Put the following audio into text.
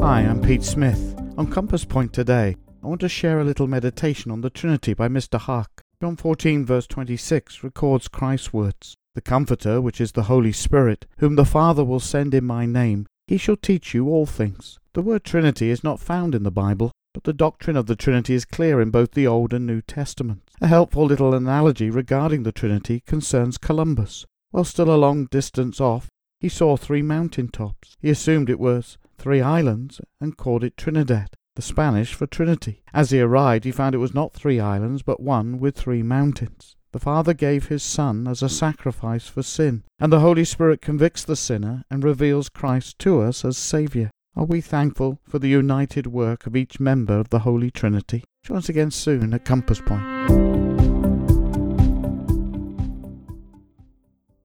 Hi, I'm Pete Smith. On Compass Point today, I want to share a little meditation on the Trinity by Mr. Huck. John 14, verse 26 records Christ's words The Comforter, which is the Holy Spirit, whom the Father will send in my name, he shall teach you all things. The word Trinity is not found in the Bible, but the doctrine of the Trinity is clear in both the Old and New Testaments. A helpful little analogy regarding the Trinity concerns Columbus. While still a long distance off, he saw three mountain tops. He assumed it was three islands and called it Trinidad, the Spanish for Trinity. As he arrived, he found it was not three islands, but one with three mountains. The Father gave his Son as a sacrifice for sin, and the Holy Spirit convicts the sinner and reveals Christ to us as Saviour. Are we thankful for the united work of each member of the Holy Trinity? Join us again soon at Compass Point.